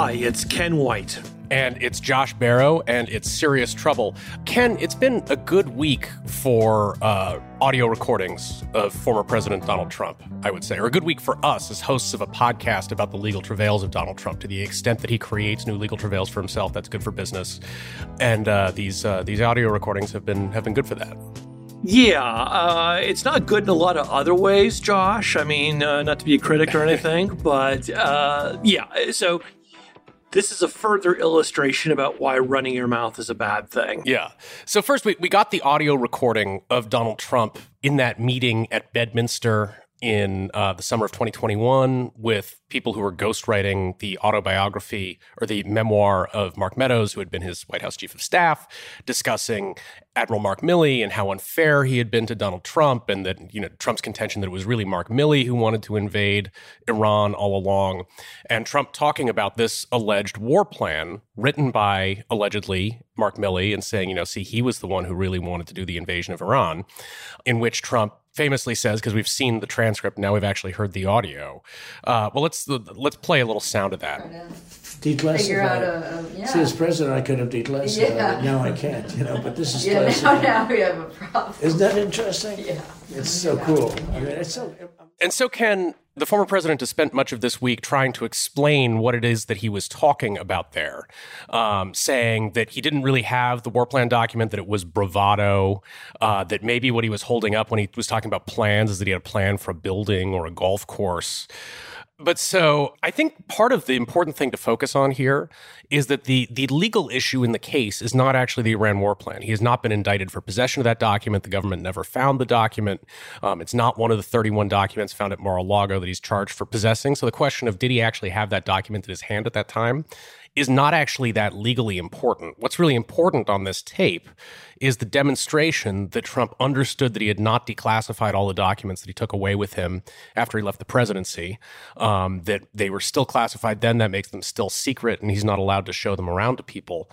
Hi, it's Ken White. And it's Josh Barro, and it's Serious Trouble. Ken, it's been a good week for uh, audio recordings of former President Donald Trump, I would say, or a good week for us as hosts of a podcast about the legal travails of Donald Trump. To the extent that he creates new legal travails for himself, that's good for business. And uh, these uh, these audio recordings have been have been good for that. Yeah, uh, it's not good in a lot of other ways, Josh. I mean, uh, not to be a critic or anything, but uh, yeah. So this is a further illustration about why running your mouth is a bad thing. Yeah. So first, we, we got the audio recording of Donald Trump in that meeting at Bedminster in uh, the summer of 2021 with people who were ghostwriting the autobiography or the memoir of Mark Meadows, who had been his White House chief of staff, discussing Admiral Mark Milley and how unfair he had been to Donald Trump, and that you know Trump's contention that it was really Mark Milley who wanted to invade Iran all along, and Trump talking about this alleged war plan written by allegedly Mark Milley and saying, you know, see, he was the one who really wanted to do the invasion of Iran, in which Trump famously says, because we've seen the transcript, now we've actually heard the audio. Uh, well, let's let's play a little sound of that. Declassify. Out a, a, yeah. See, as president, I could have declassified yeah. it. Now I can't, you know. But this is yeah, classified. Now, now we have a problem. Isn't that interesting? Yeah. It's so yeah. cool. I mean, it's so. And so, Ken, the former president has spent much of this week trying to explain what it is that he was talking about there, um, saying that he didn't really have the war plan document, that it was bravado, uh, that maybe what he was holding up when he was talking about plans is that he had a plan for a building or a golf course. But so I think part of the important thing to focus on here is that the the legal issue in the case is not actually the Iran war plan. He has not been indicted for possession of that document. The government never found the document. Um, it's not one of the 31 documents found at Mar-a-Lago that he's charged for possessing. So the question of did he actually have that document in his hand at that time is not actually that legally important. What's really important on this tape is the demonstration that Trump understood that he had not declassified all the documents that he took away with him after he left the presidency, um, that they were still classified then, that makes them still secret, and he's not allowed to show them around to people.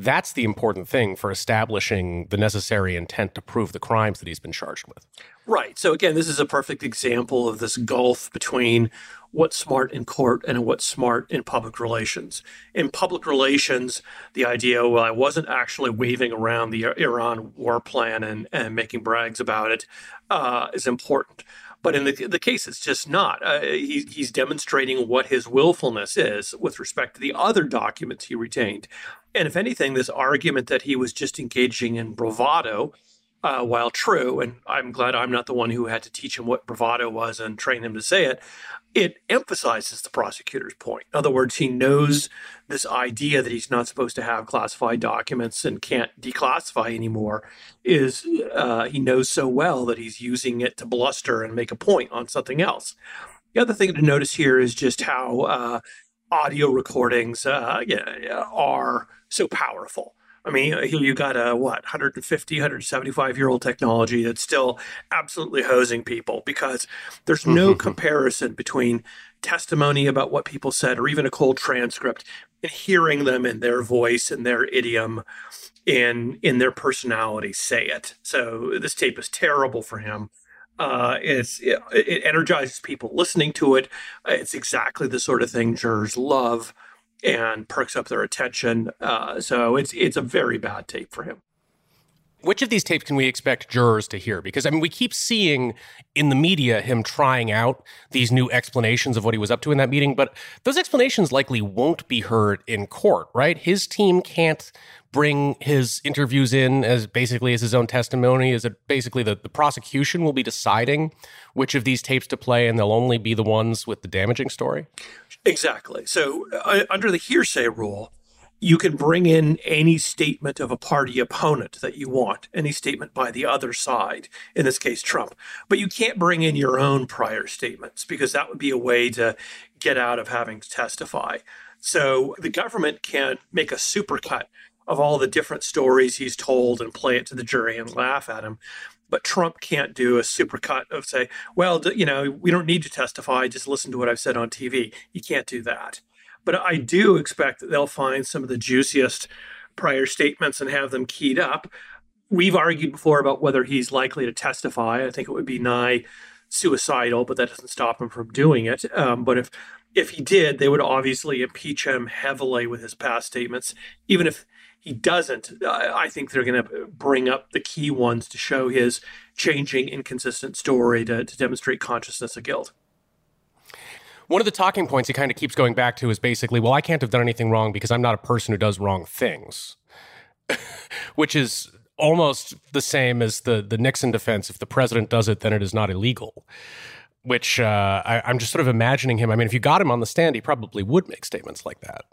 That's the important thing for establishing the necessary intent to prove the crimes that he's been charged with. Right. So, again, this is a perfect example of this gulf between what's smart in court and what's smart in public relations. In public relations, the idea, well, I wasn't actually waving around the Iran war plan and, and making brags about it, uh, is important. But in the, the case, it's just not. Uh, he, he's demonstrating what his willfulness is with respect to the other documents he retained. And if anything, this argument that he was just engaging in bravado uh, while true, and I'm glad I'm not the one who had to teach him what bravado was and train him to say it, it emphasizes the prosecutor's point. In other words, he knows this idea that he's not supposed to have classified documents and can't declassify anymore is uh, he knows so well that he's using it to bluster and make a point on something else. The other thing to notice here is just how uh, audio recordings uh, are so powerful. I mean, here you got a what 150, 175 year old technology that's still absolutely hosing people because there's no mm-hmm. comparison between testimony about what people said or even a cold transcript and hearing them in their voice and their idiom in in their personality say it. So this tape is terrible for him. Uh, it's it, it energizes people listening to it. It's exactly the sort of thing jurors love and perks up their attention. Uh, so it's it's a very bad tape for him. Which of these tapes can we expect jurors to hear? Because I mean, we keep seeing in the media him trying out these new explanations of what he was up to in that meeting, but those explanations likely won't be heard in court, right? His team can't bring his interviews in as basically as his own testimony? Is it basically the, the prosecution will be deciding which of these tapes to play and they'll only be the ones with the damaging story? Exactly. So, uh, under the hearsay rule, you can bring in any statement of a party opponent that you want, any statement by the other side, in this case, Trump. But you can't bring in your own prior statements because that would be a way to get out of having to testify. So the government can make a supercut of all the different stories he's told and play it to the jury and laugh at him. But Trump can't do a supercut of say, well, you know, we don't need to testify, just listen to what I've said on TV. You can't do that. But I do expect that they'll find some of the juiciest prior statements and have them keyed up. We've argued before about whether he's likely to testify. I think it would be nigh suicidal, but that doesn't stop him from doing it. Um, but if if he did, they would obviously impeach him heavily with his past statements. Even if he doesn't, I think they're going to bring up the key ones to show his changing, inconsistent story to, to demonstrate consciousness of guilt. One of the talking points he kind of keeps going back to is basically, well, I can't have done anything wrong because I'm not a person who does wrong things, which is almost the same as the the Nixon defense. If the president does it, then it is not illegal. Which uh, I, I'm just sort of imagining him. I mean, if you got him on the stand, he probably would make statements like that.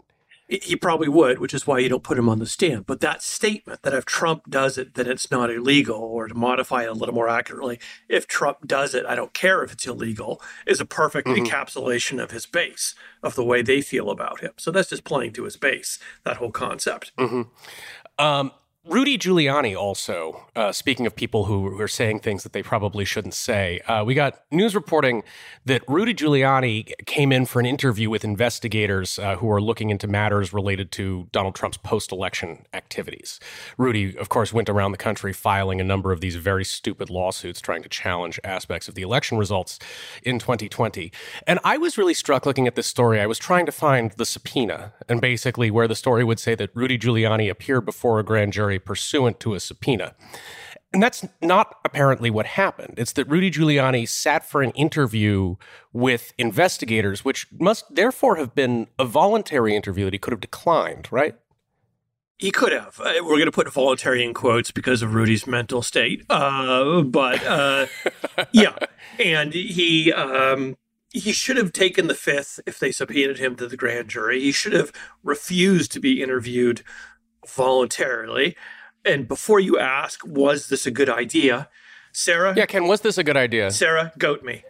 He probably would, which is why you don't put him on the stand. But that statement that if Trump does it, then it's not illegal, or to modify it a little more accurately, if Trump does it, I don't care if it's illegal, is a perfect mm-hmm. encapsulation of his base, of the way they feel about him. So that's just playing to his base, that whole concept. Mm-hmm. Um, Rudy Giuliani also, uh, speaking of people who are saying things that they probably shouldn't say, uh, we got news reporting that Rudy Giuliani came in for an interview with investigators uh, who are looking into matters related to Donald Trump's post election activities. Rudy, of course, went around the country filing a number of these very stupid lawsuits trying to challenge aspects of the election results in 2020. And I was really struck looking at this story. I was trying to find the subpoena and basically where the story would say that Rudy Giuliani appeared before a grand jury pursuant to a subpoena. And that's not apparently what happened. It's that Rudy Giuliani sat for an interview with investigators, which must therefore have been a voluntary interview that he could have declined, right? He could have. Uh, we're going to put voluntary in quotes because of Rudy's mental state. Uh, but uh, yeah, and he um, he should have taken the fifth if they subpoenaed him to the grand jury. He should have refused to be interviewed voluntarily. And before you ask, was this a good idea? Sarah? Yeah, Ken, was this a good idea? Sarah, goat me.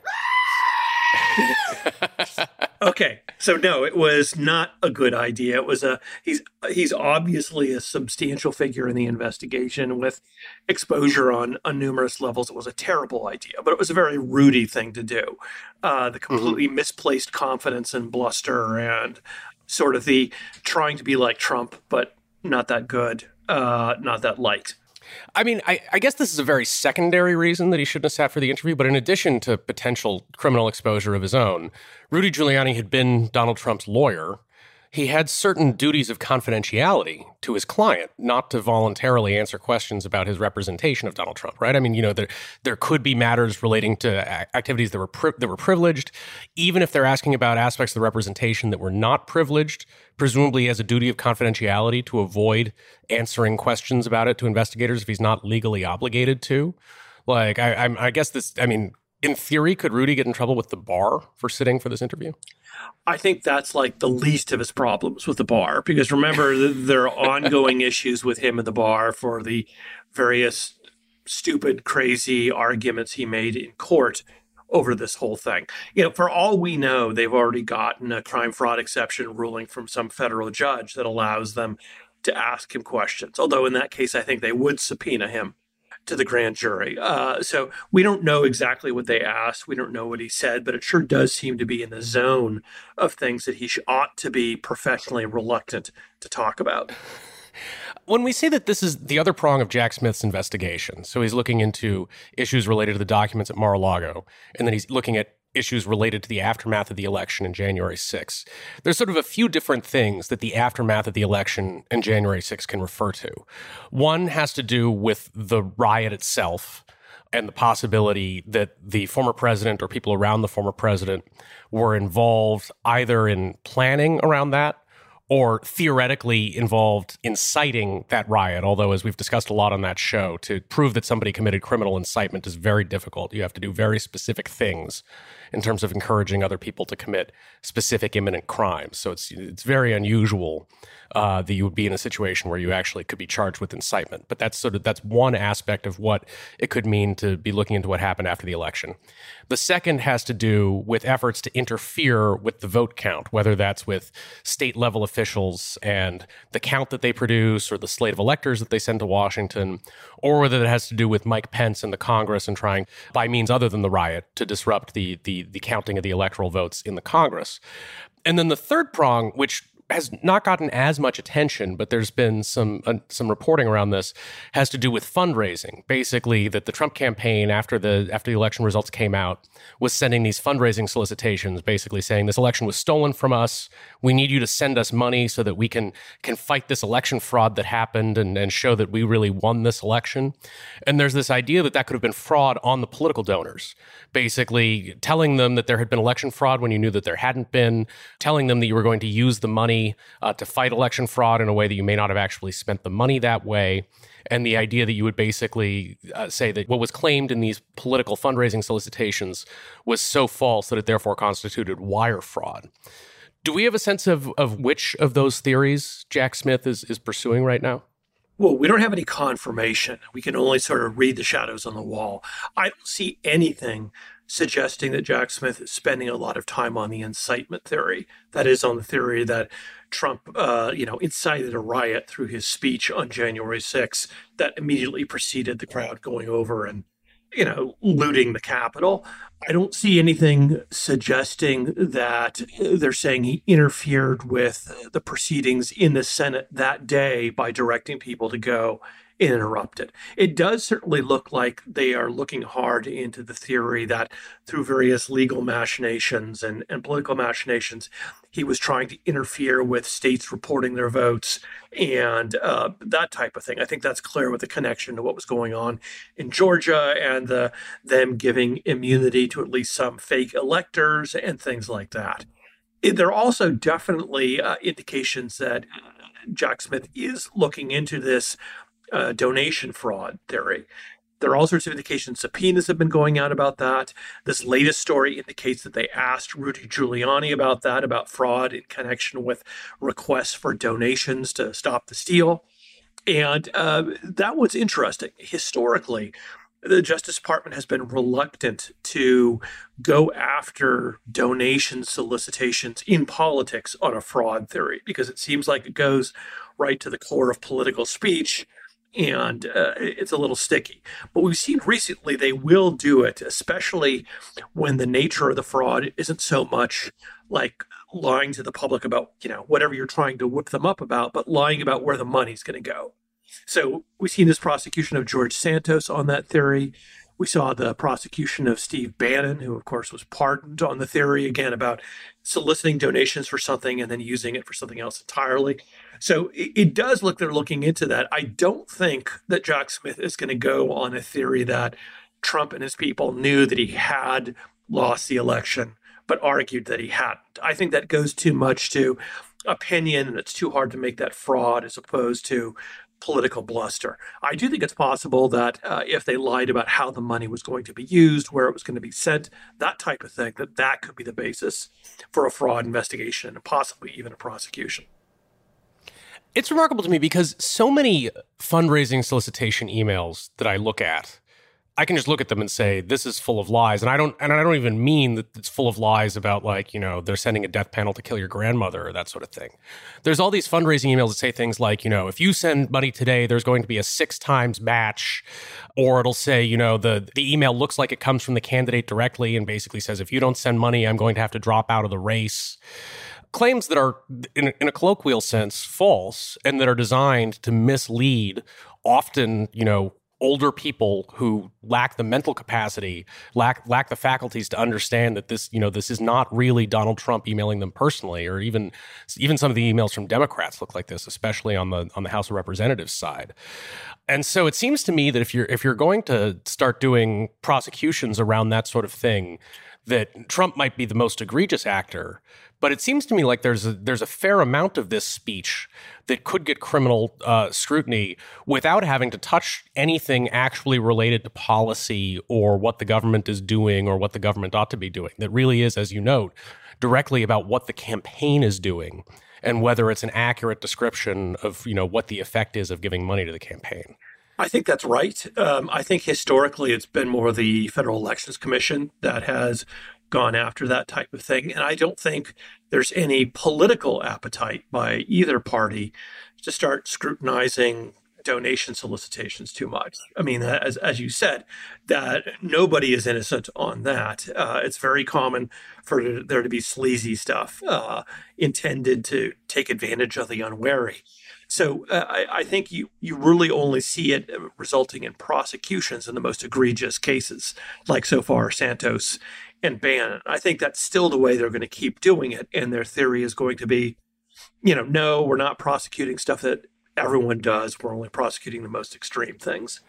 okay, so no, it was not a good idea. It was a he's he's obviously a substantial figure in the investigation with exposure on on numerous levels. It was a terrible idea, but it was a very Rudy thing to do. Uh, the mm-hmm. completely mm-hmm. misplaced confidence and bluster and sort of the trying to be like Trump, but not that good, uh, not that light. I mean, I, I, guess this is a very secondary reason that he shouldn't have sat for the interview. But in addition to potential criminal exposure of his own, Rudy Giuliani had been Donald Trump's lawyer he had certain duties of confidentiality to his client, not to voluntarily answer questions about his representation of Donald Trump, right? I mean, you know, there there could be matters relating to activities that were pri- that were privileged, even if they're asking about aspects of the representation that were not privileged, presumably as a duty of confidentiality to avoid answering questions about it to investigators if he's not legally obligated to. Like, I, I, I guess this, I mean, in theory, could Rudy get in trouble with the bar for sitting for this interview? I think that's like the least of his problems with the bar because remember there are ongoing issues with him at the bar for the various stupid, crazy arguments he made in court over this whole thing. You know, for all we know, they've already gotten a crime fraud exception ruling from some federal judge that allows them to ask him questions. Although in that case, I think they would subpoena him to the grand jury. Uh, so we don't know exactly what they asked. We don't know what he said, but it sure does seem to be in the zone of things that he ought to be professionally reluctant to talk about. When we say that this is the other prong of Jack Smith's investigation, so he's looking into issues related to the documents at Mar a Lago, and then he's looking at issues related to the aftermath of the election in January 6. There's sort of a few different things that the aftermath of the election in January 6 can refer to. One has to do with the riot itself and the possibility that the former president or people around the former president were involved either in planning around that or theoretically involved inciting that riot. Although, as we've discussed a lot on that show, to prove that somebody committed criminal incitement is very difficult. You have to do very specific things in terms of encouraging other people to commit specific imminent crimes. So it's it's very unusual uh, that you would be in a situation where you actually could be charged with incitement. But that's sort of that's one aspect of what it could mean to be looking into what happened after the election. The second has to do with efforts to interfere with the vote count, whether that's with state level officials and the count that they produce or the slate of electors that they send to Washington, or whether it has to do with Mike Pence and the Congress and trying, by means other than the riot, to disrupt the, the, the counting of the electoral votes in the Congress. And then the third prong, which has not gotten as much attention, but there's been some uh, some reporting around this has to do with fundraising. Basically, that the Trump campaign after the after the election results came out was sending these fundraising solicitations, basically saying this election was stolen from us. We need you to send us money so that we can can fight this election fraud that happened and, and show that we really won this election. And there's this idea that that could have been fraud on the political donors, basically telling them that there had been election fraud when you knew that there hadn't been, telling them that you were going to use the money money uh, to fight election fraud in a way that you may not have actually spent the money that way. And the idea that you would basically uh, say that what was claimed in these political fundraising solicitations was so false that it therefore constituted wire fraud. Do we have a sense of, of which of those theories Jack Smith is, is pursuing right now? Well, we don't have any confirmation. We can only sort of read the shadows on the wall. I don't see anything suggesting that Jack Smith is spending a lot of time on the incitement theory. That is, on the theory that Trump, uh, you know, incited a riot through his speech on January 6th that immediately preceded the crowd going over and, you know, looting the Capitol. I don't see anything suggesting that they're saying he interfered with the proceedings in the Senate that day by directing people to go interrupted. It does certainly look like they are looking hard into the theory that through various legal machinations and, and political machinations, he was trying to interfere with states reporting their votes and uh, that type of thing. I think that's clear with the connection to what was going on in Georgia and the, them giving immunity to at least some fake electors and things like that. There are also definitely uh, indications that Jack Smith is looking into this uh, donation fraud theory. There are all sorts of indications. Subpoenas have been going out about that. This latest story indicates that they asked Rudy Giuliani about that, about fraud in connection with requests for donations to stop the steal. And uh, that was interesting. Historically, the Justice Department has been reluctant to go after donation solicitations in politics on a fraud theory because it seems like it goes right to the core of political speech and uh, it's a little sticky. But we've seen recently they will do it, especially when the nature of the fraud isn't so much like lying to the public about, you know, whatever you're trying to whip them up about, but lying about where the money's going to go. So we've seen this prosecution of George Santos on that theory. We saw the prosecution of Steve Bannon, who, of course, was pardoned on the theory again about soliciting donations for something and then using it for something else entirely. So it, it does look they're looking into that. I don't think that Jack Smith is going to go on a theory that Trump and his people knew that he had lost the election, but argued that he hadn't. I think that goes too much to opinion and it's too hard to make that fraud as opposed to political bluster. I do think it's possible that uh, if they lied about how the money was going to be used, where it was going to be sent, that type of thing, that that could be the basis for a fraud investigation and possibly even a prosecution. It's remarkable to me because so many fundraising solicitation emails that I look at I can just look at them and say this is full of lies, and I don't and I don't even mean that it's full of lies about like you know they're sending a death panel to kill your grandmother or that sort of thing. There's all these fundraising emails that say things like you know if you send money today, there's going to be a six times match, or it'll say you know the the email looks like it comes from the candidate directly and basically says if you don't send money, I'm going to have to drop out of the race claims that are, in in a, colloquial sense, false and that are designed to mislead often, you know, older people who lack the mental capacity, lack lack the faculties to understand that this, you know, this is not really Donald Trump emailing them personally, or even even some of the emails from Democrats look like this, especially on the on the House of Representatives side. And so it seems to me that if you're if you're going to start doing prosecutions around that sort of thing, that Trump might be the most egregious actor, but it seems to me like there's a, there's a fair amount of this speech that could get criminal uh, scrutiny without having to touch anything actually related to policy or what the government is doing or what the government ought to be doing. That really is, as you note, directly about what the campaign is doing and whether it's an accurate description of you know what the effect is of giving money to the campaign. I think that's right. Um, I think historically it's been more the Federal Elections Commission that has gone after that type of thing. And I don't think there's any political appetite by either party to start scrutinizing donation solicitations too much. I mean, as, as you said, that nobody is innocent on that. Uh, it's very common for there to be sleazy stuff uh, intended to take advantage of the unwary. So uh, I, I, think you, you really only see it resulting in prosecutions in the most egregious cases, like so far Santos and Bannon. I think that's still the way they're going to keep doing it. And their theory is going to be, you know, no, we're not prosecuting stuff that everyone does. We're only prosecuting the most extreme things.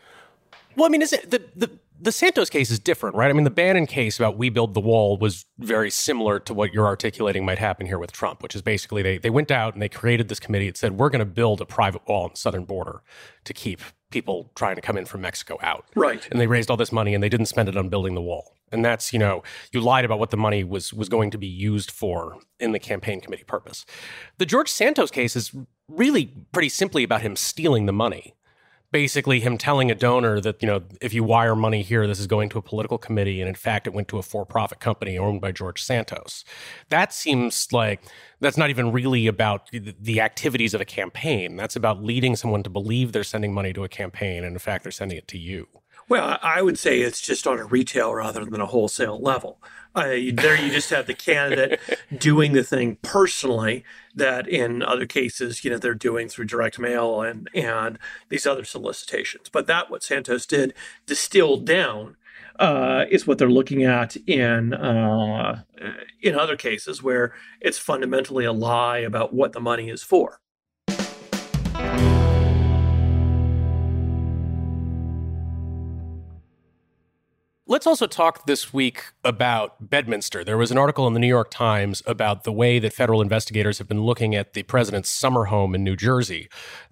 Well, I mean, is it the the the Santos case is different, right? I mean, the Bannon case about we build the wall was very similar to what you're articulating might happen here with Trump, which is basically they they went out and they created this committee that said we're going to build a private wall on the southern border to keep people trying to come in from Mexico out. Right. And they raised all this money and they didn't spend it on building the wall. And that's, you know, you lied about what the money was was going to be used for in the campaign committee purpose. The George Santos case is really pretty simply about him stealing the money basically him telling a donor that you know if you wire money here this is going to a political committee. And in fact it went to a for-profit company owned by george santos. That seems like that's not even really about the activities of a campaign. That's about leading someone to believe they're sending money to a campaign. And in fact they're sending it to you well, I would say it's just on a retail rather than a wholesale level. Uh, there, you just have the candidate doing the thing personally that in other cases, you know, they're doing through direct mail and and these other solicitations. But that what Santos did distilled down uh, is what they're looking at in uh, in other cases where it's fundamentally a lie about what the money is for. Let's also talk this week about Bedminster. There was an article in the New York Times about the way that federal investigators have been looking at the president's summer home in New Jersey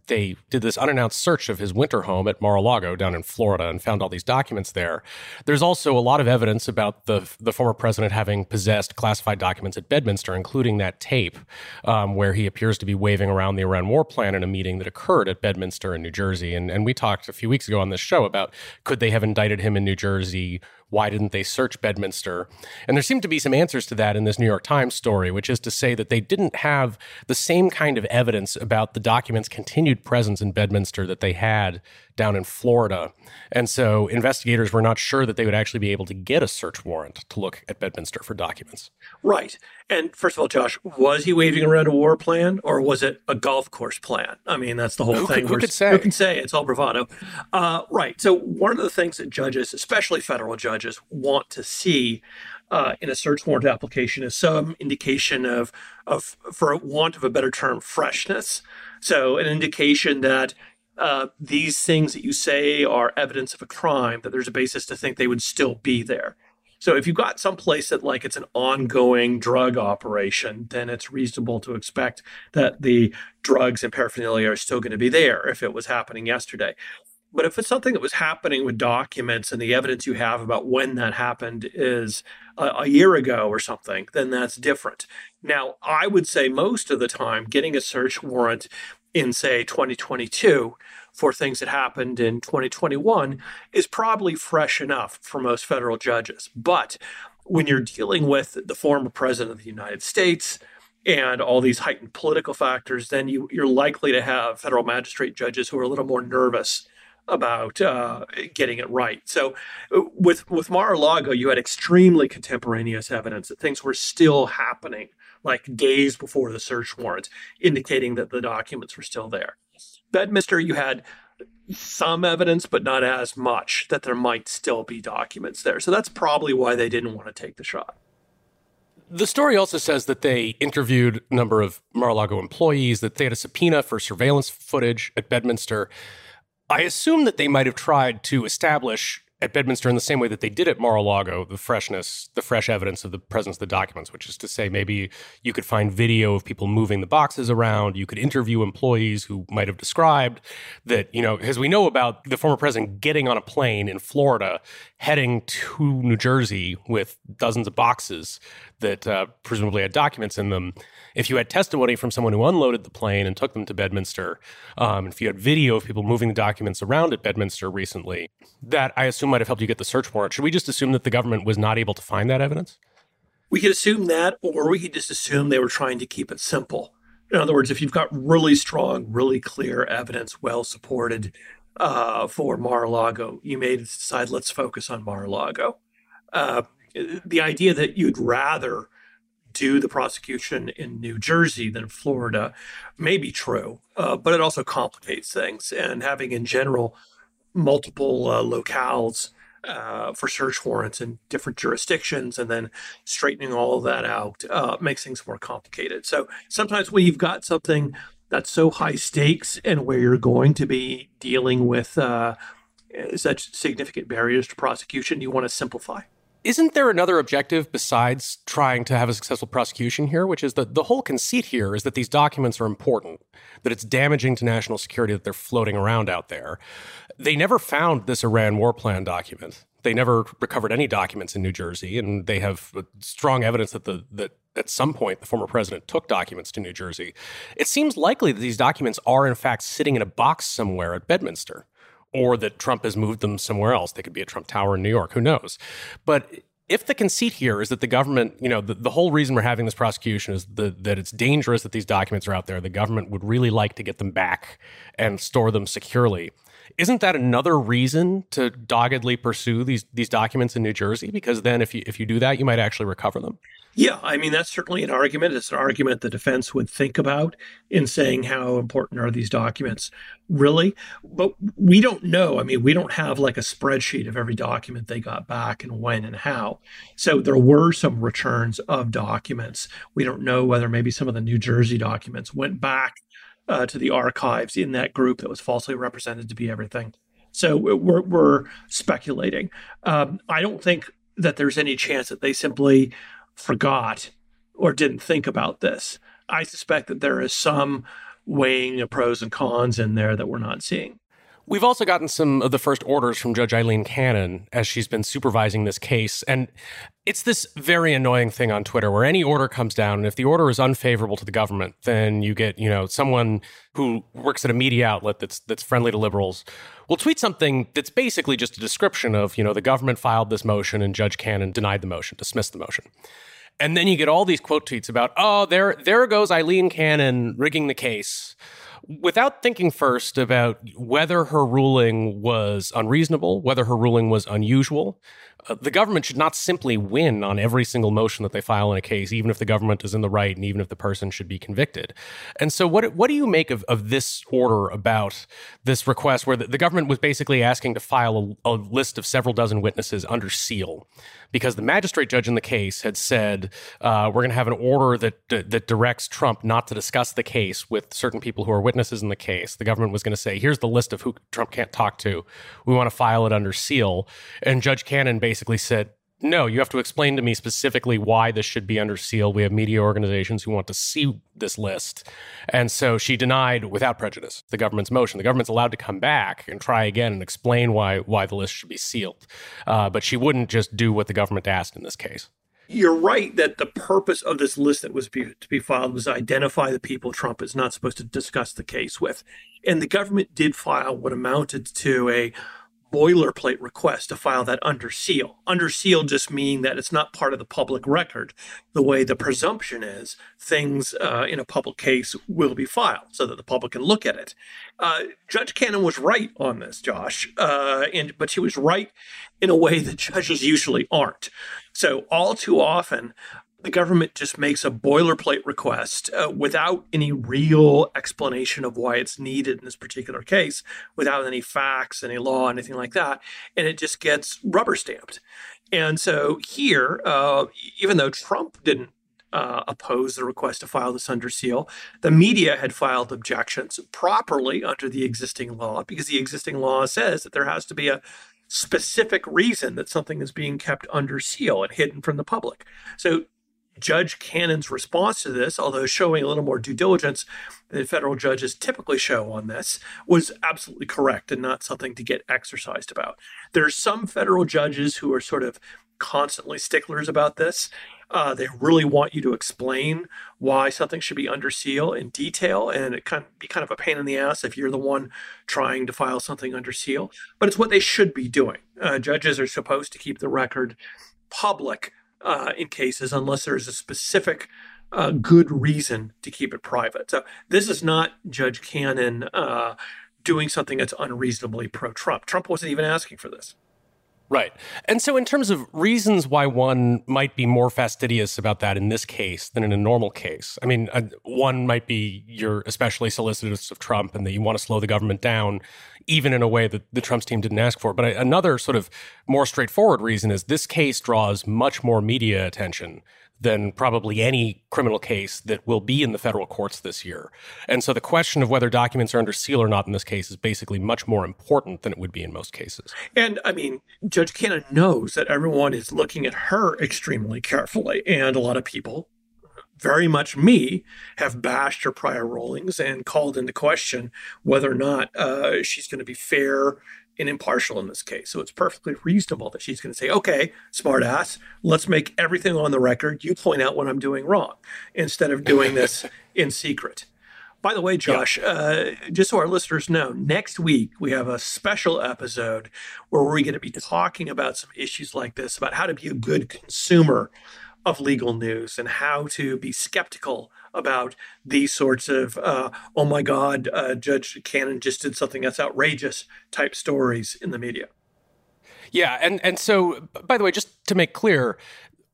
they did this unannounced search of his winter home at Mar-a-Lago down in Florida and found all these documents there. There's also a lot of evidence about the the former president having possessed classified documents at Bedminster, including that tape um, where he appears to be waving around the Iran war plan in a meeting that occurred at Bedminster in New Jersey. And and we talked a few weeks ago on this show about could they have indicted him in New Jersey? Why didn't they search Bedminster? And there seemed to be some answers to that in this New York Times story, which is to say that they didn't have the same kind of evidence about the documents continued presence in Bedminster that they had down in Florida. And so investigators were not sure that they would actually be able to get a search warrant to look at Bedminster for documents. Right. And first of all, Josh, was he waving around a war plan or was it a golf course plan? I mean, that's the whole who thing. Could, who could say? Who can say? It's all bravado. Uh, right. So, one of the things that judges, especially federal judges, want to see uh, in a search warrant application is some indication of, of, for want of a better term, freshness. So, an indication that uh, these things that you say are evidence of a crime, that there's a basis to think they would still be there. So if you've got some place that like it's an ongoing drug operation, then it's reasonable to expect that the drugs and paraphernalia are still going to be there if it was happening yesterday. But if it's something that was happening with documents and the evidence you have about when that happened is a, a, year ago or something, then that's different. Now, I would say most of the time, getting a search warrant in, say, 2022 for things that happened in 2021 is probably fresh enough for most federal judges. But when you're dealing with the former president of the United States, and all these heightened political factors, then you, you're likely to have federal magistrate judges who are a little more nervous about uh, getting it right. So uh, with with Mar-a-Lago, you had extremely contemporaneous evidence that things were still happening, like days before the search warrant, indicating that the documents were still there. Bedminster, you had some evidence, but not as much that there might still be documents there. So that's probably why they didn't want to take the shot. The story also says that they interviewed a number of Mar-a-Lago employees, that they had a subpoena for surveillance footage at Bedminster. I assume that they might have tried to establish at Bedminster in the same way that they did at Mar-a-Lago, the freshness, the fresh evidence of the presence of the documents, which is to say, maybe you could find video of people moving the boxes around. You could interview employees who might have described that, you know, as we know about the former president getting on a plane in Florida, heading to New Jersey with dozens of boxes that uh, presumably had documents in them. If you had testimony from someone who unloaded the plane and took them to Bedminster, um, if you had video of people moving the documents around at Bedminster recently, that I assume might have helped you get the search warrant. Should we just assume that the government was not able to find that evidence? We could assume that, or we could just assume they were trying to keep it simple. In other words, if you've got really strong, really clear evidence, well supported uh, for Mar-a-Lago, you may decide let's focus on Mar-a-Lago. Uh, the idea that you'd rather do the prosecution in New Jersey than Florida may be true, uh, but it also complicates things. And having, in general, multiple uh, locales uh, for search warrants in different jurisdictions and then straightening all of that out uh, makes things more complicated. So sometimes when you've got something that's so high stakes and where you're going to be dealing with uh, such significant barriers to prosecution, you want to simplify. Isn't there another objective besides trying to have a successful prosecution here, which is that the whole conceit here is that these documents are important, that it's damaging to national security that they're floating around out there. They never found this Iran war plan document. They never recovered any documents in New Jersey, and they have strong evidence that the that at some point the former president took documents to New Jersey. It seems likely that these documents are in fact sitting in a box somewhere at Bedminster or that Trump has moved them somewhere else. They could be a Trump Tower in New York. Who knows? But if the conceit here is that the government, you know, the, the whole reason we're having this prosecution is the, that it's dangerous that these documents are out there, the government would really like to get them back and store them securely. Isn't that another reason to doggedly pursue these these documents in New Jersey? Because then, if you if you do that, you might actually recover them. Yeah, I mean, that's certainly an argument. It's an argument the defense would think about in saying how important are these documents really. But we don't know. I mean, we don't have like a spreadsheet of every document they got back and when and how. So there were some returns of documents. We don't know whether maybe some of the New Jersey documents went back uh, to the archives in that group that was falsely represented to be everything. So we're, we're speculating. Um, I don't think that there's any chance that they simply forgot or didn't think about this. I suspect that there is some weighing of pros and cons in there that we're not seeing. We've also gotten some of the first orders from Judge Aileen Cannon as she's been supervising this case. And it's this very annoying thing on Twitter where any order comes down, and if the order is unfavorable to the government, then you get, you know, someone who works at a media outlet that's that's friendly to liberals will tweet something that's basically just a description of, you know, the government filed this motion and Judge Cannon denied the motion, dismissed the motion. And then you get all these quote tweets about, oh, there there goes Aileen Cannon rigging the case without thinking first about whether her ruling was unreasonable, whether her ruling was unusual, the government should not simply win on every single motion that they file in a case, even if the government is in the right and even if the person should be convicted. And so, what what do you make of, of this order about this request, where the, the government was basically asking to file a, a list of several dozen witnesses under seal? because the magistrate judge in the case had said uh, we're going to have an order that that directs Trump not to discuss the case with certain people who are witnesses in the case. The government was going to say, "Here's the list of who Trump can't talk to. We want to file it under seal." And Judge Cannon basically said, no, you have to explain to me specifically why this should be under seal. We have media organizations who want to see this list. And so she denied without prejudice the government's motion. The government's allowed to come back and try again and explain why, why the list should be sealed. Uh, but she wouldn't just do what the government asked in this case. You're right that the purpose of this list that was be, to be filed was to identify the people Trump is not supposed to discuss the case with. And the government did file what amounted to a boilerplate request to file that under seal. Under seal just meaning that it's not part of the public record. The way the presumption is, things uh, in a public case will be filed so that the public can look at it. Uh, Judge Cannon was right on this, Josh, uh, and but she was right in a way that judges usually aren't. So all too often, the government just makes a boilerplate request uh, without any real explanation of why it's needed in this particular case, without any facts, any law, anything like that, and it just gets rubber stamped. And so here, uh, even though Trump didn't uh, oppose the request to file this under seal. The media had filed objections properly under the existing law because the existing law says that there has to be a specific reason that something is being kept under seal and hidden from the public. So Judge Cannon's response to this, although showing a little more due diligence than federal judges typically show on this, was absolutely correct and not something to get exercised about. There are some federal judges who are sort of constantly sticklers about this. Uh, they really want you to explain why something should be under seal in detail, and it can be kind of a pain in the ass if you're the one trying to file something under seal. But it's what they should be doing. Uh, judges are supposed to keep the record public uh, in cases unless there's a specific uh, good reason to keep it private. So this is not Judge Cannon uh, doing something that's unreasonably pro Trump. Trump wasn't even asking for this. Right. And so, in terms of reasons why one might be more fastidious about that in this case than in a normal case, I mean, uh, one might be you're especially solicitous of Trump and that you want to slow the government down, even in a way that the Trump's team didn't ask for. But another sort of more straightforward reason is this case draws much more media attention than probably any criminal case that will be in the federal courts this year. And so the question of whether documents are under seal or not in this case is basically much more important than it would be in most cases. And I mean, Judge Cannon knows that everyone is looking at her extremely carefully. And a lot of people, very much me, have bashed her prior rulings and called into question whether or not uh, she's going to be fair and impartial in this case. So it's perfectly reasonable that she's going to say, okay, smartass, let's make everything on the record. You point out what I'm doing wrong instead of doing this in secret. By the way, Josh, yeah. uh, just so our listeners know, next week we have a special episode where we're going to be talking about some issues like this, about how to be a good consumer of legal news and how to be skeptical about these sorts of, uh, oh my God, uh, Judge Cannon just did something that's outrageous type stories in the media. Yeah, and and so by the way, just to make clear,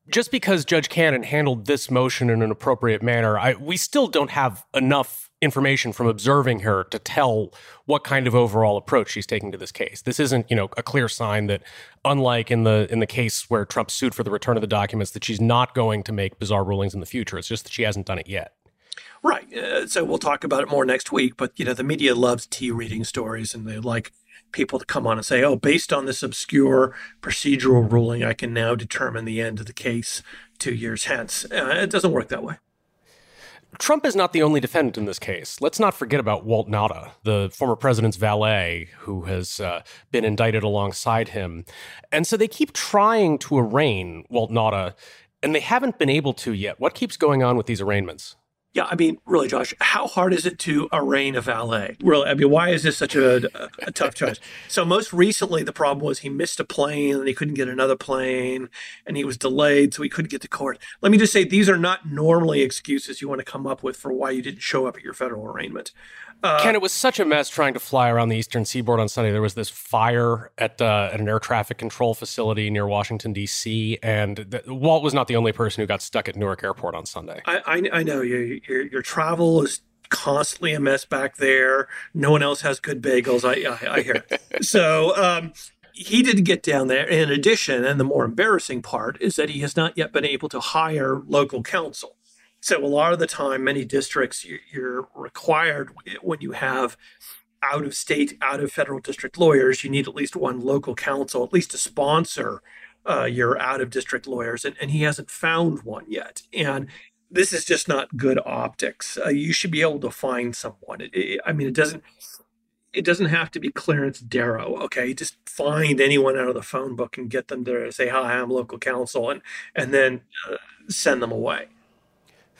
just because Judge Cannon handled this motion in an appropriate manner, I, we still don't have enough information from observing her to tell what kind of overall approach she's taking to this case. This isn't, you know, a clear sign that unlike in the in the case where Trump sued for the return of the documents that she's not going to make bizarre rulings in the future. It's just that she hasn't done it yet. Right. Uh, so we'll talk about it more next week, but you know, the media loves tea reading stories and they like people to come on and say, "Oh, based on this obscure procedural ruling, I can now determine the end of the case 2 years hence." Uh, it doesn't work that way. Trump is not the only defendant in this case. Let's not forget about Walt Nauta, the former president's valet, who has uh, been indicted alongside him. And so they keep trying to arraign Walt Nauta, and they haven't been able to yet. What keeps going on with these arraignments? Yeah, I mean, really, Josh, how hard is it to arraign a valet? Really, I mean, why is this such a, a, tough choice? So, most recently, the problem was he missed a plane and he couldn't get another plane and he was delayed, so he couldn't get to court. Let me just say, these are not normally excuses you want to come up with for why you didn't show up at your federal arraignment. Uh, Ken, it was such a mess trying to fly around the eastern seaboard on Sunday. There was this fire at, uh, at an air traffic control facility near Washington, D.C., and the, Walt was not the only person who got stuck at Newark Airport on Sunday. I, I, I know your, your, your travel is constantly a mess back there. No one else has good bagels. I, I, I hear. so um, he didn't get down there. In addition, and the more embarrassing part is that he has not yet been able to hire local counsel. So a lot of the time, many districts you're required when you have out of state, out of federal district lawyers, you need at least one local counsel, at least to sponsor uh, your out of district lawyers. And, and he hasn't found one yet. And this is just not good optics. Uh, you should be able to find someone. It, it, I mean, it doesn't. It doesn't have to be Clarence Darrow, okay? Just find anyone out of the phone book and get them to say, "Hi, I'm local counsel," and and then uh, send them away.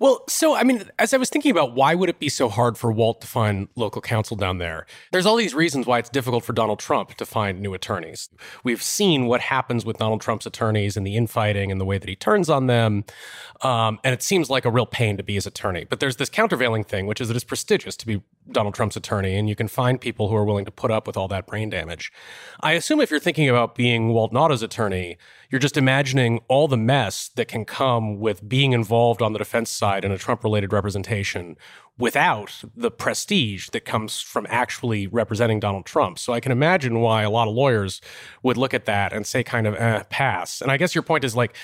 Well, so I mean, as I was thinking about why would it be so hard for Walt to find local counsel down there, there's all these reasons why it's difficult for Donald Trump to find new attorneys. We've seen what happens with Donald Trump's attorneys and the infighting and the way that he turns on them, um, and it seems like a real pain to be his attorney. But there's this countervailing thing, which is that it's prestigious to be Donald Trump's attorney, and you can find people who are willing to put up with all that brain damage. I assume if you're thinking about being Walt Nauta's attorney, you're just imagining all the mess that can come with being involved on the defense side in a Trump related representation without the prestige that comes from actually representing Donald Trump. So I can imagine why a lot of lawyers would look at that and say, kind of, eh, pass. And I guess your point is like,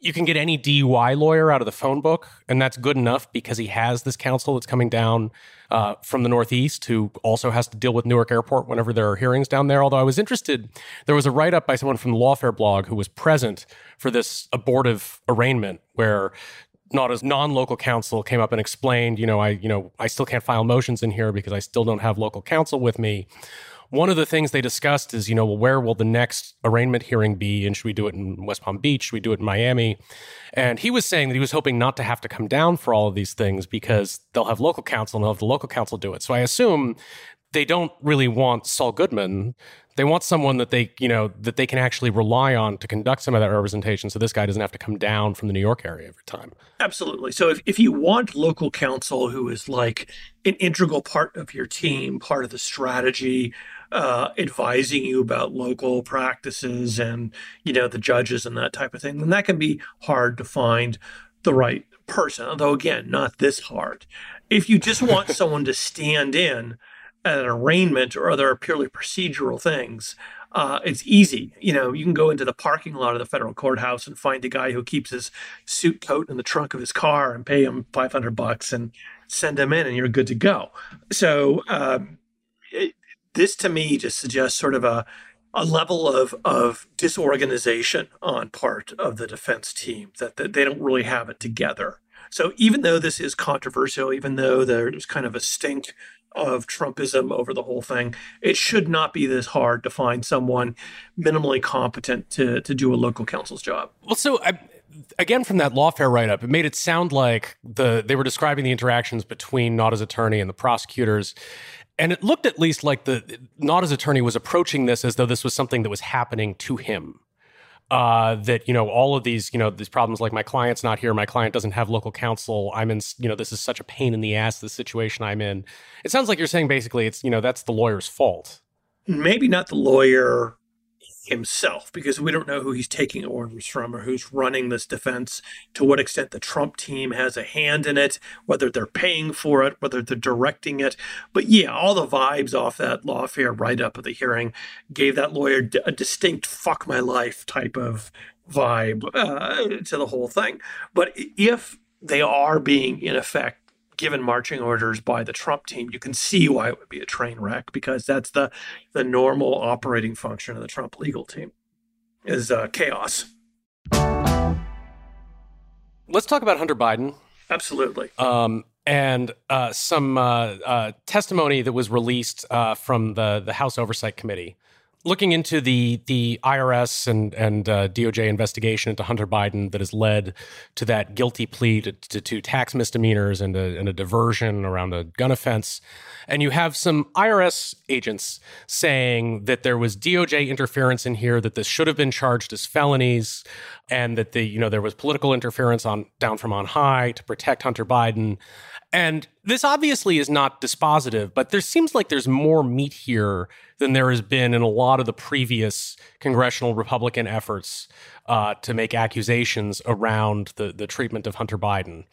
you can get any DUI lawyer out of the phone book, and that's good enough because he has this counsel that's coming down uh, from the Northeast who also has to deal with Newark Airport whenever there are hearings down there. Although I was interested, there was a write up by someone from the Lawfare blog who was present for this abortive arraignment where Nauta's non-local counsel came up and explained, you know, I, you know, I still can't file motions in here because I still don't have local counsel with me one of the things they discussed is, you know, well, where will the next arraignment hearing be? And should we do it in West Palm Beach? Should we do it in Miami? And he was saying that he was hoping not to have to come down for all of these things because they'll have local counsel and they'll have the local counsel do it. So I assume they don't really want Saul Goodman They want someone that they, you know, that they can actually rely on to conduct some of that representation so this guy doesn't have to come down from the New York area every time. Absolutely. So if, if you want local counsel who is like an integral part of your team, part of the strategy, uh, advising you about local practices and you know the judges and that type of thing, then that can be hard to find the right person. Although again, not this hard. If you just want someone to stand in an arraignment or other purely procedural things, uh, it's easy. You know, you can go into the parking lot of the federal courthouse and find a guy who keeps his suit coat in the trunk of his car and pay him 500 bucks and send him in and you're good to go. So, um, it, this to me just suggests sort of a, a level of, of disorganization on part of the defense team that, that they don't really have it together. So even though this is controversial, even though there's kind of a stink of Trumpism over the whole thing. It should not be this hard to find someone minimally competent to to do a local council's job. Well, so I, again, from that lawfare write up, it made it sound like the they were describing the interactions between Nauta's attorney and the prosecutors. And it looked at least like the Nauta's attorney was approaching this as though this was something that was happening to him uh, that you know all of these you know these problems like my client's not here my client doesn't have local counsel i'm in you know this is such a pain in the ass the situation i'm in. It sounds like you're saying basically it's you know that's the lawyer's fault. Maybe not the lawyer himself because we don't know who he's taking orders from or who's running this defense, to what extent the Trump team has a hand in it, whether they're paying for it, whether they're directing it. But yeah, all the vibes off that lawfare write up of the hearing gave that lawyer a distinct fuck my life type of vibe uh, to the whole thing. But if they are being, in effect, given marching orders by the Trump team, you can see why it would be a train wreck because that's the the normal operating function of the Trump legal team is uh, chaos. Let's talk about Hunter Biden. Absolutely. Um, and uh, some uh, uh testimony that was released uh, from the the House Oversight Committee looking into the the IRS and and uh, DOJ investigation into Hunter Biden that has led to that guilty plea to, to, tax misdemeanors and a, and a, diversion around a gun offense, and you have some IRS agents saying that there was DOJ interference in here, that this should have been charged as felonies, and that the you know there was political interference on down from on high to protect Hunter Biden. And this obviously is not dispositive, but there seems like there's more meat here than there has been in a lot of the previous congressional Republican efforts uh, to make accusations around the, the treatment of Hunter Biden.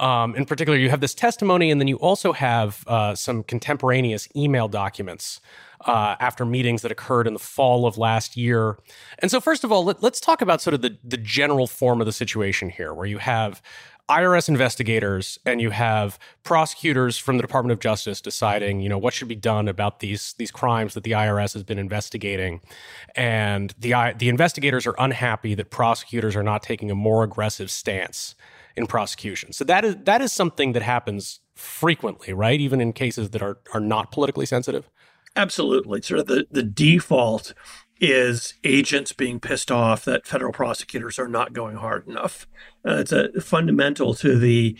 Um, in particular, you have this testimony, and then you also have uh, some contemporaneous email documents uh, after meetings that occurred in the fall of last year. And so, first of all, let, us talk about sort of the, the general form of the situation here, where you have IRS investigators and you have prosecutors from the Department of Justice deciding, you know, what should be done about these these crimes that the IRS has been investigating, and the the investigators are unhappy that prosecutors are not taking a more aggressive stance in prosecution. So that is that is something that happens frequently, right? Even in cases that are are not politically sensitive. Absolutely. Sort of the, the default is agents being pissed off that federal prosecutors are not going hard enough. Uh, it's a fundamental to the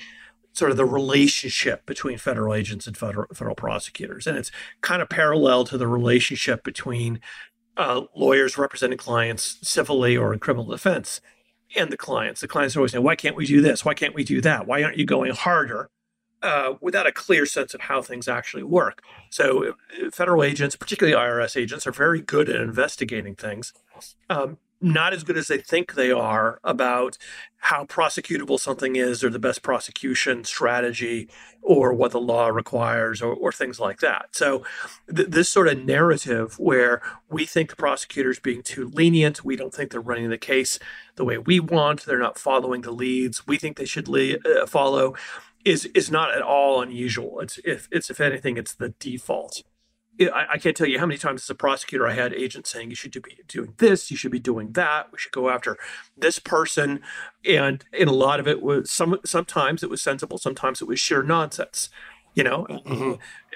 sort of the relationship between federal agents and federal, federal prosecutors. And it's kind of parallel to the relationship between uh, lawyers representing clients civilly or in criminal defense and the clients. The clients are always saying, why can't we do this? Why can't we do that? Why aren't you going harder? Uh, without a clear sense of how things actually work. So, federal agents, particularly IRS agents, are very good at investigating things. Um, not as good as they think they are about how prosecutable something is or the best prosecution strategy or what the law requires or, or things like that. So, th- this sort of narrative where we think the prosecutor's being too lenient, we don't think they're running the case the way we want, they're not following the leads we think they should le- uh, follow is is not at all unusual. It's if it's if anything, it's the default. I, I, can't tell you how many times as a prosecutor I had agents saying you should be doing this, you should be doing that, we should go after this person, and in a lot of it was some sometimes it was sensible, sometimes it was sheer nonsense. You know, mm-hmm.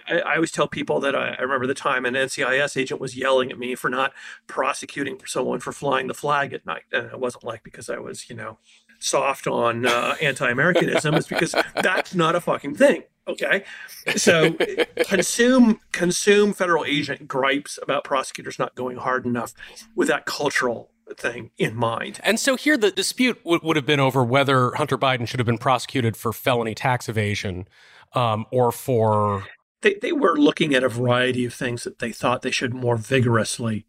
I, I, always tell people that I, I, remember the time an NCIS agent was yelling at me for not prosecuting someone for flying the flag at night. And it wasn't like because I was, you know, soft on uh, anti-Americanism. is because that's not a fucking thing. Okay, so consume consume federal agent gripes about prosecutors not going hard enough with that cultural thing in mind. And so here the dispute w- would have been over whether Hunter Biden should have been prosecuted for felony tax evasion um, or for. They, they were looking at a variety of things that they thought they should more vigorously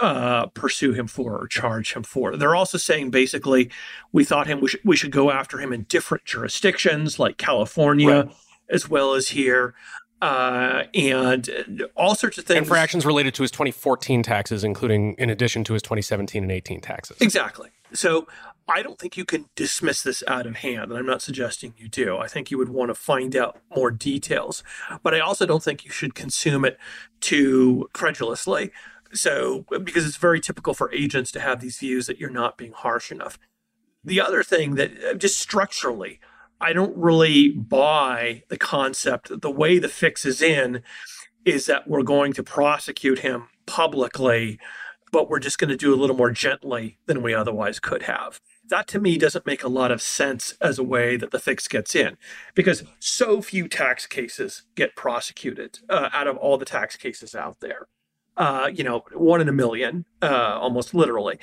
uh, pursue him for or charge him for. They're also saying basically, we thought him we should, we should go after him in different jurisdictions like California right. as well as here uh, and all sorts of things. And for actions related to his 2014 taxes, including in addition to his 2017 and 18 taxes. Exactly. So I don't think you can dismiss this out of hand, and I'm not suggesting you do. I think you would want to find out more details, but I also don't think you should consume it too credulously. So, because it's very typical for agents to have these views that you're not being harsh enough. The other thing that just structurally, I don't really buy the concept that the way the fix is in is that we're going to prosecute him publicly, but we're just going to do a little more gently than we otherwise could have. That to me doesn't make a lot of sense as a way that the fix gets in because so few tax cases get prosecuted uh, out of all the tax cases out there. Uh, you know, one in a million, uh, almost literally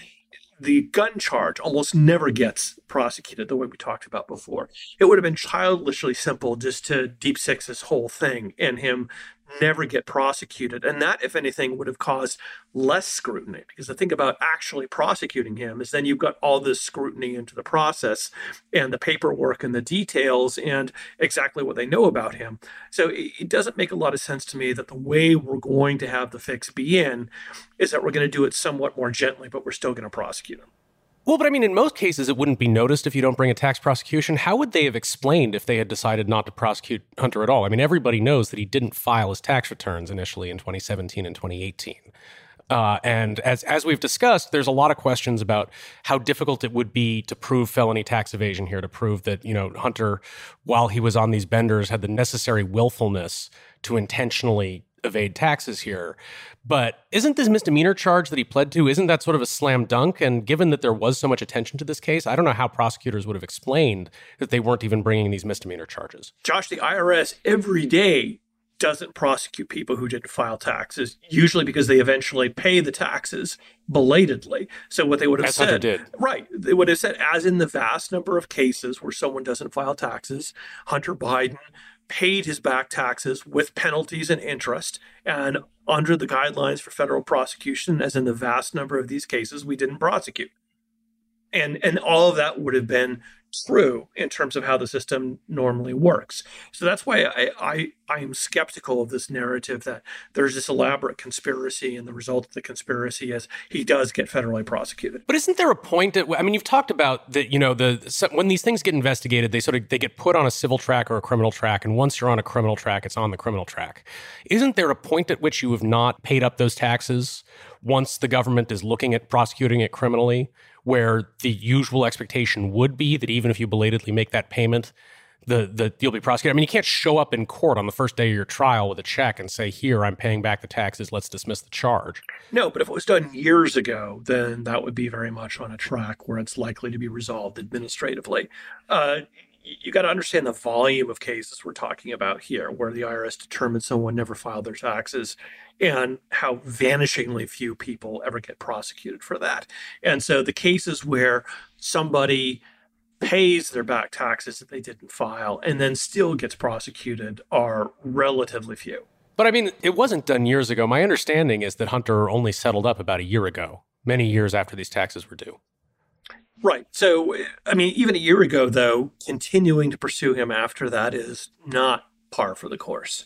the gun charge almost never gets prosecuted the way we talked about before. It would have been childishly simple just to deep six this whole thing and him never get prosecuted. And that, if anything, would have caused less scrutiny. Because the thing about actually prosecuting him is then you've got all this scrutiny into the process and the paperwork and the details and exactly what they know about him. So it, doesn't make a lot of sense to me that the way we're going to have the fix be in is that we're going to do it somewhat more gently, but we're still going to prosecute him. Well, but I mean, in most cases, it wouldn't be noticed if you don't bring a tax prosecution. How would they have explained if they had decided not to prosecute Hunter at all? I mean, everybody knows that he didn't file his tax returns initially in 2017 and 2018. Uh, and as as we've discussed, there's a lot of questions about how difficult it would be to prove felony tax evasion here, to prove that you know Hunter, while he was on these benders, had the necessary willfulness to intentionally evade taxes here. But isn't this misdemeanor charge that he pled to, isn't that sort of a slam dunk? And given that there was so much attention to this case, I don't know how prosecutors would have explained that they weren't even bringing these misdemeanor charges. Josh, the IRS every day doesn't prosecute people who didn't file taxes, usually because they eventually pay the taxes belatedly. So what they would have said, did. right? They would have said, as in the vast number of cases where someone doesn't file taxes, Hunter Biden paid his back taxes with penalties and interest. And under the guidelines for federal prosecution, as in the vast number of these cases, we didn't prosecute. And, and all of that would have been true in terms of how the system normally works. So that's why I, I, I am skeptical of this narrative that there's this elaborate conspiracy and the result of the conspiracy is he does get federally prosecuted. But isn't there a point that I mean you've talked about that you know the when these things get investigated they sort of they get put on a civil track or a criminal track and once you're on a criminal track it's on the criminal track. Isn't there a point at which you have not paid up those taxes once the government is looking at prosecuting it criminally where the usual expectation would be that even if you belatedly make that payment, the, the you'll be prosecuted. I mean, you can't show up in court on the first day of your trial with a check and say, "Here, I'm paying back the taxes. Let's dismiss the charge." No, but if it was done years ago, then that would be very much on a track where it's likely to be resolved administratively. Uh, you got to understand the volume of cases we're talking about here, where the IRS determined someone never filed their taxes, and how vanishingly few people ever get prosecuted for that. And so the cases where somebody pays their back taxes that they didn't file and then still gets prosecuted are relatively few. But I mean, it wasn't done years ago. My understanding is that Hunter only settled up about a year ago, many years after these taxes were due. Right. So, I mean, even a year ago, though, continuing to pursue him after that is not par for the course.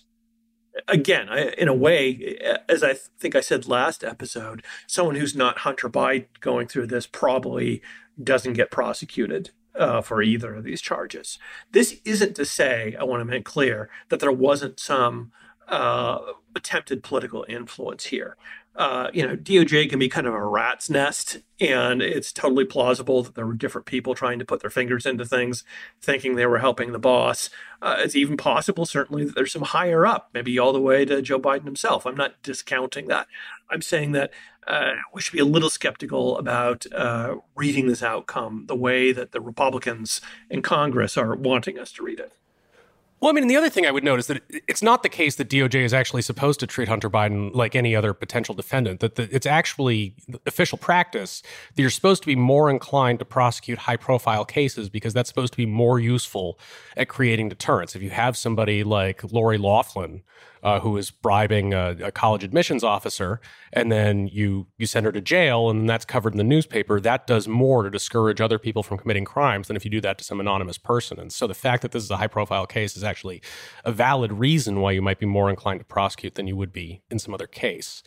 Again, I, in a way, as I think I said last episode, someone who's not Hunter Biden going through this probably doesn't get prosecuted uh, for either of these charges. This isn't to say, I want to make clear, that there wasn't some uh, attempted political influence here. Uh, you know, DOJ can be kind of a rat's nest, and it's totally plausible that there were different people trying to put their fingers into things, thinking they were helping the boss. Uh, it's even possible, certainly, that there's some higher up, maybe all the way to Joe Biden himself. I'm not discounting that. I'm saying that uh, we should be a little skeptical about uh, reading this outcome the way that the Republicans in Congress are wanting us to read it. Well, I mean, the other thing I would note is that it's not the case that DOJ is actually supposed to treat Hunter Biden like any other potential defendant. That the, it's actually official practice that you're supposed to be more inclined to prosecute high-profile cases because that's supposed to be more useful at creating deterrence. If you have somebody like Lori Loughlin, uh, who is bribing a, a, college admissions officer, and then you you send her to jail, and that's covered in the newspaper. That does more to discourage other people from committing crimes than if you do that to some anonymous person. And so the fact that this is a high profile case is actually a valid reason why you might be more inclined to prosecute than you would be in some other case.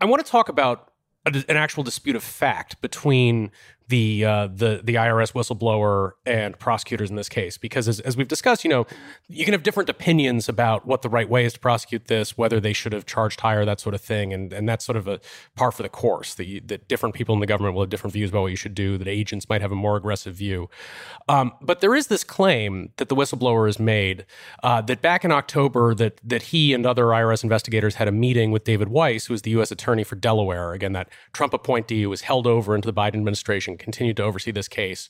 I want to talk about an actual dispute of fact between the uh, the the IRS whistleblower and prosecutors in this case, because as, as we've discussed, you know, you can have different opinions about what the right way is to prosecute this, whether they should have charged higher, that sort of thing, and and that's sort of a par for the course. You, that different people in the government will have different views about what you should do. That agents might have a more aggressive view, um, but there is this claim that the whistleblower has made uh, that back in October that that he and other IRS investigators had a meeting with David Weiss, who is the U.S. Attorney for Delaware, again that Trump appointee who was held over into the Biden administration continued to oversee this case,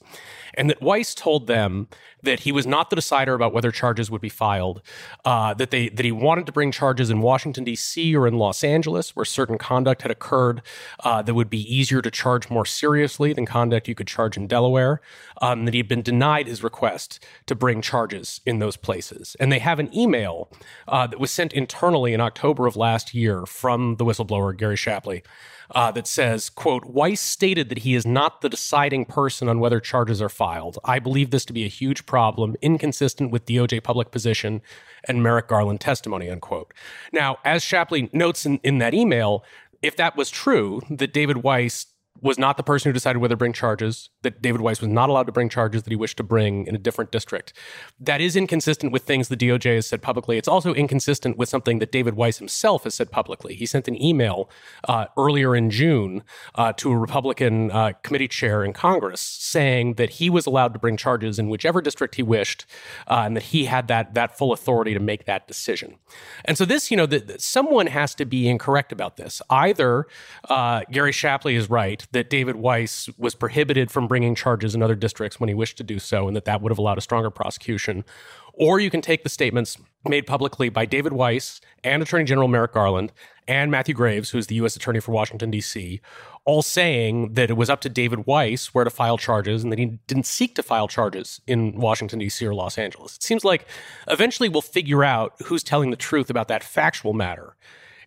and that Weiss told them that he was not the decider about whether charges would be filed, uh, that they that he wanted to bring charges in Washington D.C. or in Los Angeles, where certain conduct had occurred uh, that would be easier to charge more seriously than conduct you could charge in Delaware. Um, that he had been denied his request to bring charges in those places, and they have an email uh, that was sent internally in October of last year from the whistleblower Gary Shapley uh, that says, quote, Weiss stated that he is not the deciding person on whether charges are filed. I believe this to be a huge problem, inconsistent with DOJ public position and Merrick Garland testimony, unquote. Now, as Shapley notes in, in that email, if that was true, that David Weiss was not the person who decided whether to bring charges, that David Weiss was not allowed to bring charges that he wished to bring in a different district. That is inconsistent with things the DOJ has said publicly. It's also inconsistent with something that David Weiss himself has said publicly. He sent an email uh, earlier in June uh, to a Republican uh, committee chair in Congress saying that he was allowed to bring charges in whichever district he wished uh, and that he had that, that full authority to make that decision. And so this, you know, the, someone has to be incorrect about this. Either uh, Gary Shapley is right that David Weiss was prohibited from bringing charges in other districts when he wished to do so, and that that would have allowed a stronger prosecution. Or you can take the statements made publicly by David Weiss and Attorney General Merrick Garland and Matthew Graves, who is the U.S. Attorney for Washington, D.C., all saying that it was up to David Weiss where to file charges and that he didn't seek to file charges in Washington, D.C. or Los Angeles. It seems like eventually we'll figure out who's telling the truth about that factual matter.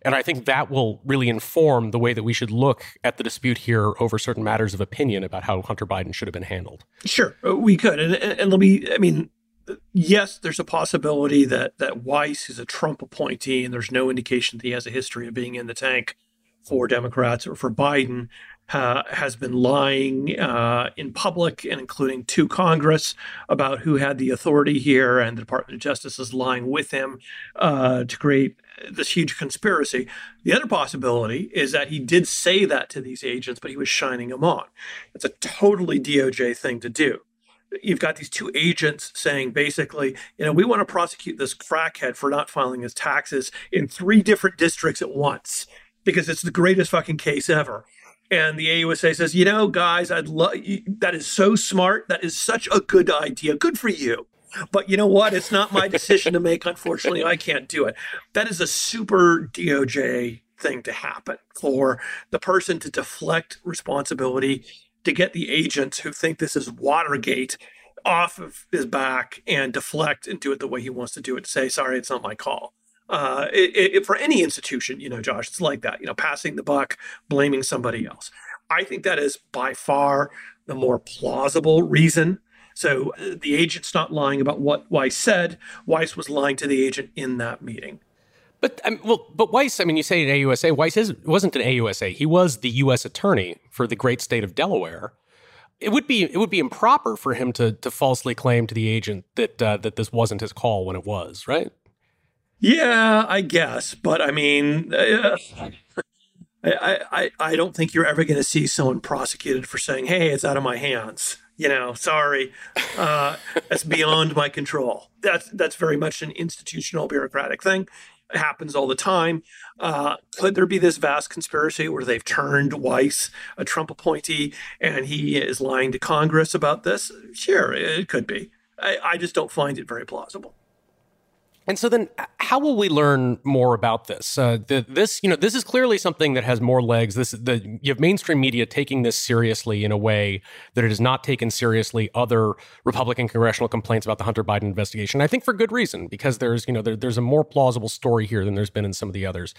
And I think that will really inform the way that we should look at the dispute here over certain matters of opinion about how Hunter Biden should have been handled. Sure, uh, we could. And, and let me, I mean, yes, there's a possibility that, that Weiss is a Trump appointee and there's no indication that he has a history of being in the tank for Democrats or for Biden uh, has been lying uh, in public and including to Congress about who had the authority here, and the Department of Justice is lying with him uh, to create this huge conspiracy. The other possibility is that he did say that to these agents, but he was shining them on. It's a totally DOJ thing to do. You've got these two agents saying basically, you know, we want to prosecute this crackhead for not filing his taxes in three different districts at once because it's the greatest fucking case ever. And the AUSA says, you know, guys, I'd love that is so smart. That is such a good idea. Good for you. But you know what? It's not my decision to make. Unfortunately, I can't do it. That is a super DOJ thing to happen for the person to deflect responsibility to get the agents who think this is Watergate off of his back and deflect and do it the way he wants to do it. Say, sorry, it's not my call. Uh, it, it, for any institution, you know, Josh, it's like that. You know, passing the buck, blaming somebody else. I think that is by far the more plausible reason so uh, the agent's not lying about what Weiss said. Weiss was lying to the agent in that meeting. But um, well, but Weiss. I mean, you say at AUSA. Weiss is, wasn't an AUSA. He was the U.S. attorney for the great state of Delaware. It would be it would be improper for him to to falsely claim to the agent that uh, that this wasn't his call when it was, right? Yeah, I guess. But I mean, uh, I, I, I don't think you're ever going to see someone prosecuted for saying, hey, it's out of my hands. You know, sorry, uh, that's beyond my control. That's that's very much an institutional bureaucratic thing. It happens all the time. Uh, could there be this vast conspiracy where they've turned Weiss, a Trump appointee, and he is lying to Congress about this? Sure, it could be. I, I just don't find it very plausible. And so then, how will we learn more about this? Uh, the, this, you know, this is clearly something that has more legs. This, the you have mainstream media taking this seriously in a way that it has not taken seriously other Republican congressional complaints about the Hunter Biden investigation. I think for good reason, because there's, you know, there, there's a more plausible story here than there's been in some of the others.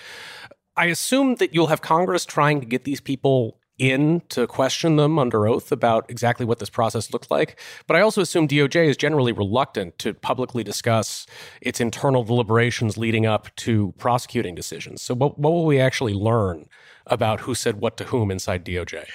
I assume that you'll have Congress trying to get these people in to question them under oath about exactly what this process looked like. But I also assume DOJ is generally reluctant to publicly discuss its internal deliberations leading up to prosecuting decisions. So, what, what will we actually learn about who said what to whom inside DOJ?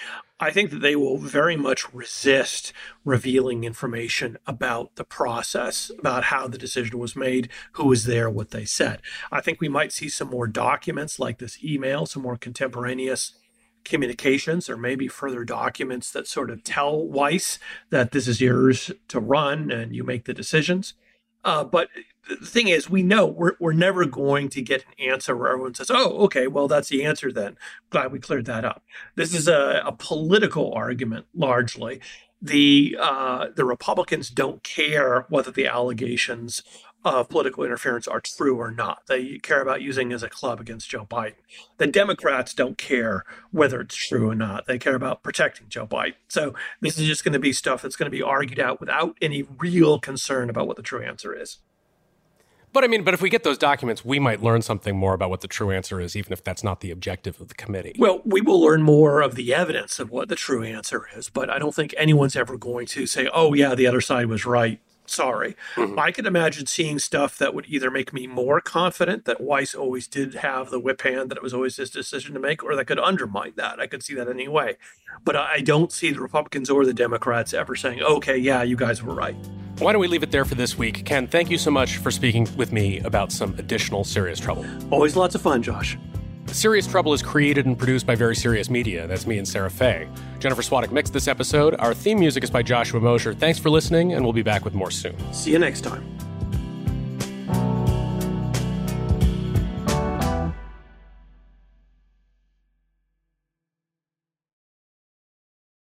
I think that they will very much resist revealing information about the process, about how the decision was made, who was there, what they said. I think we might see some more documents like this email, some more contemporaneous communications or maybe further documents that sort of tell Weiss that this is yours to run and you make the decisions. Uh, but the thing is, we know we're, we're never going to get an answer where everyone says, oh, okay, well, that's the answer then. Glad we cleared that up. This is a, a political argument largely. The uh, the Republicans don't care whether the allegations of political interference are true or not. They care about using as a club against Joe Biden. The Democrats don't care whether it's true or not. They care about protecting Joe Biden. So this is just going to be stuff that's going to be argued out without any real concern about what the true answer is. But I mean, but if we get those documents, we might learn something more about what the true answer is, even if that's not the objective of the committee. Well, we will learn more of the evidence of what the true answer is, but I don't think anyone's ever going to say, oh, yeah, the other side was right sorry. Mm-hmm. I could imagine seeing stuff that would either make me more confident that Weiss always did have the whip hand, that it was always his decision to make, or that could undermine that. I could see that anyway. But I don't see the Republicans or the Democrats ever saying, okay, yeah, you guys were right. Why don't we leave it there for this week? Ken, thank you so much for speaking with me about some additional serious trouble. Always lots of fun, Josh. Serious Trouble is created and produced by Very Serious Media. That's me and Sarah Fay. Jennifer Swadek mixed this episode. Our theme music is by Joshua Mosher. Thanks for listening, and we'll be back with more soon. See you next time.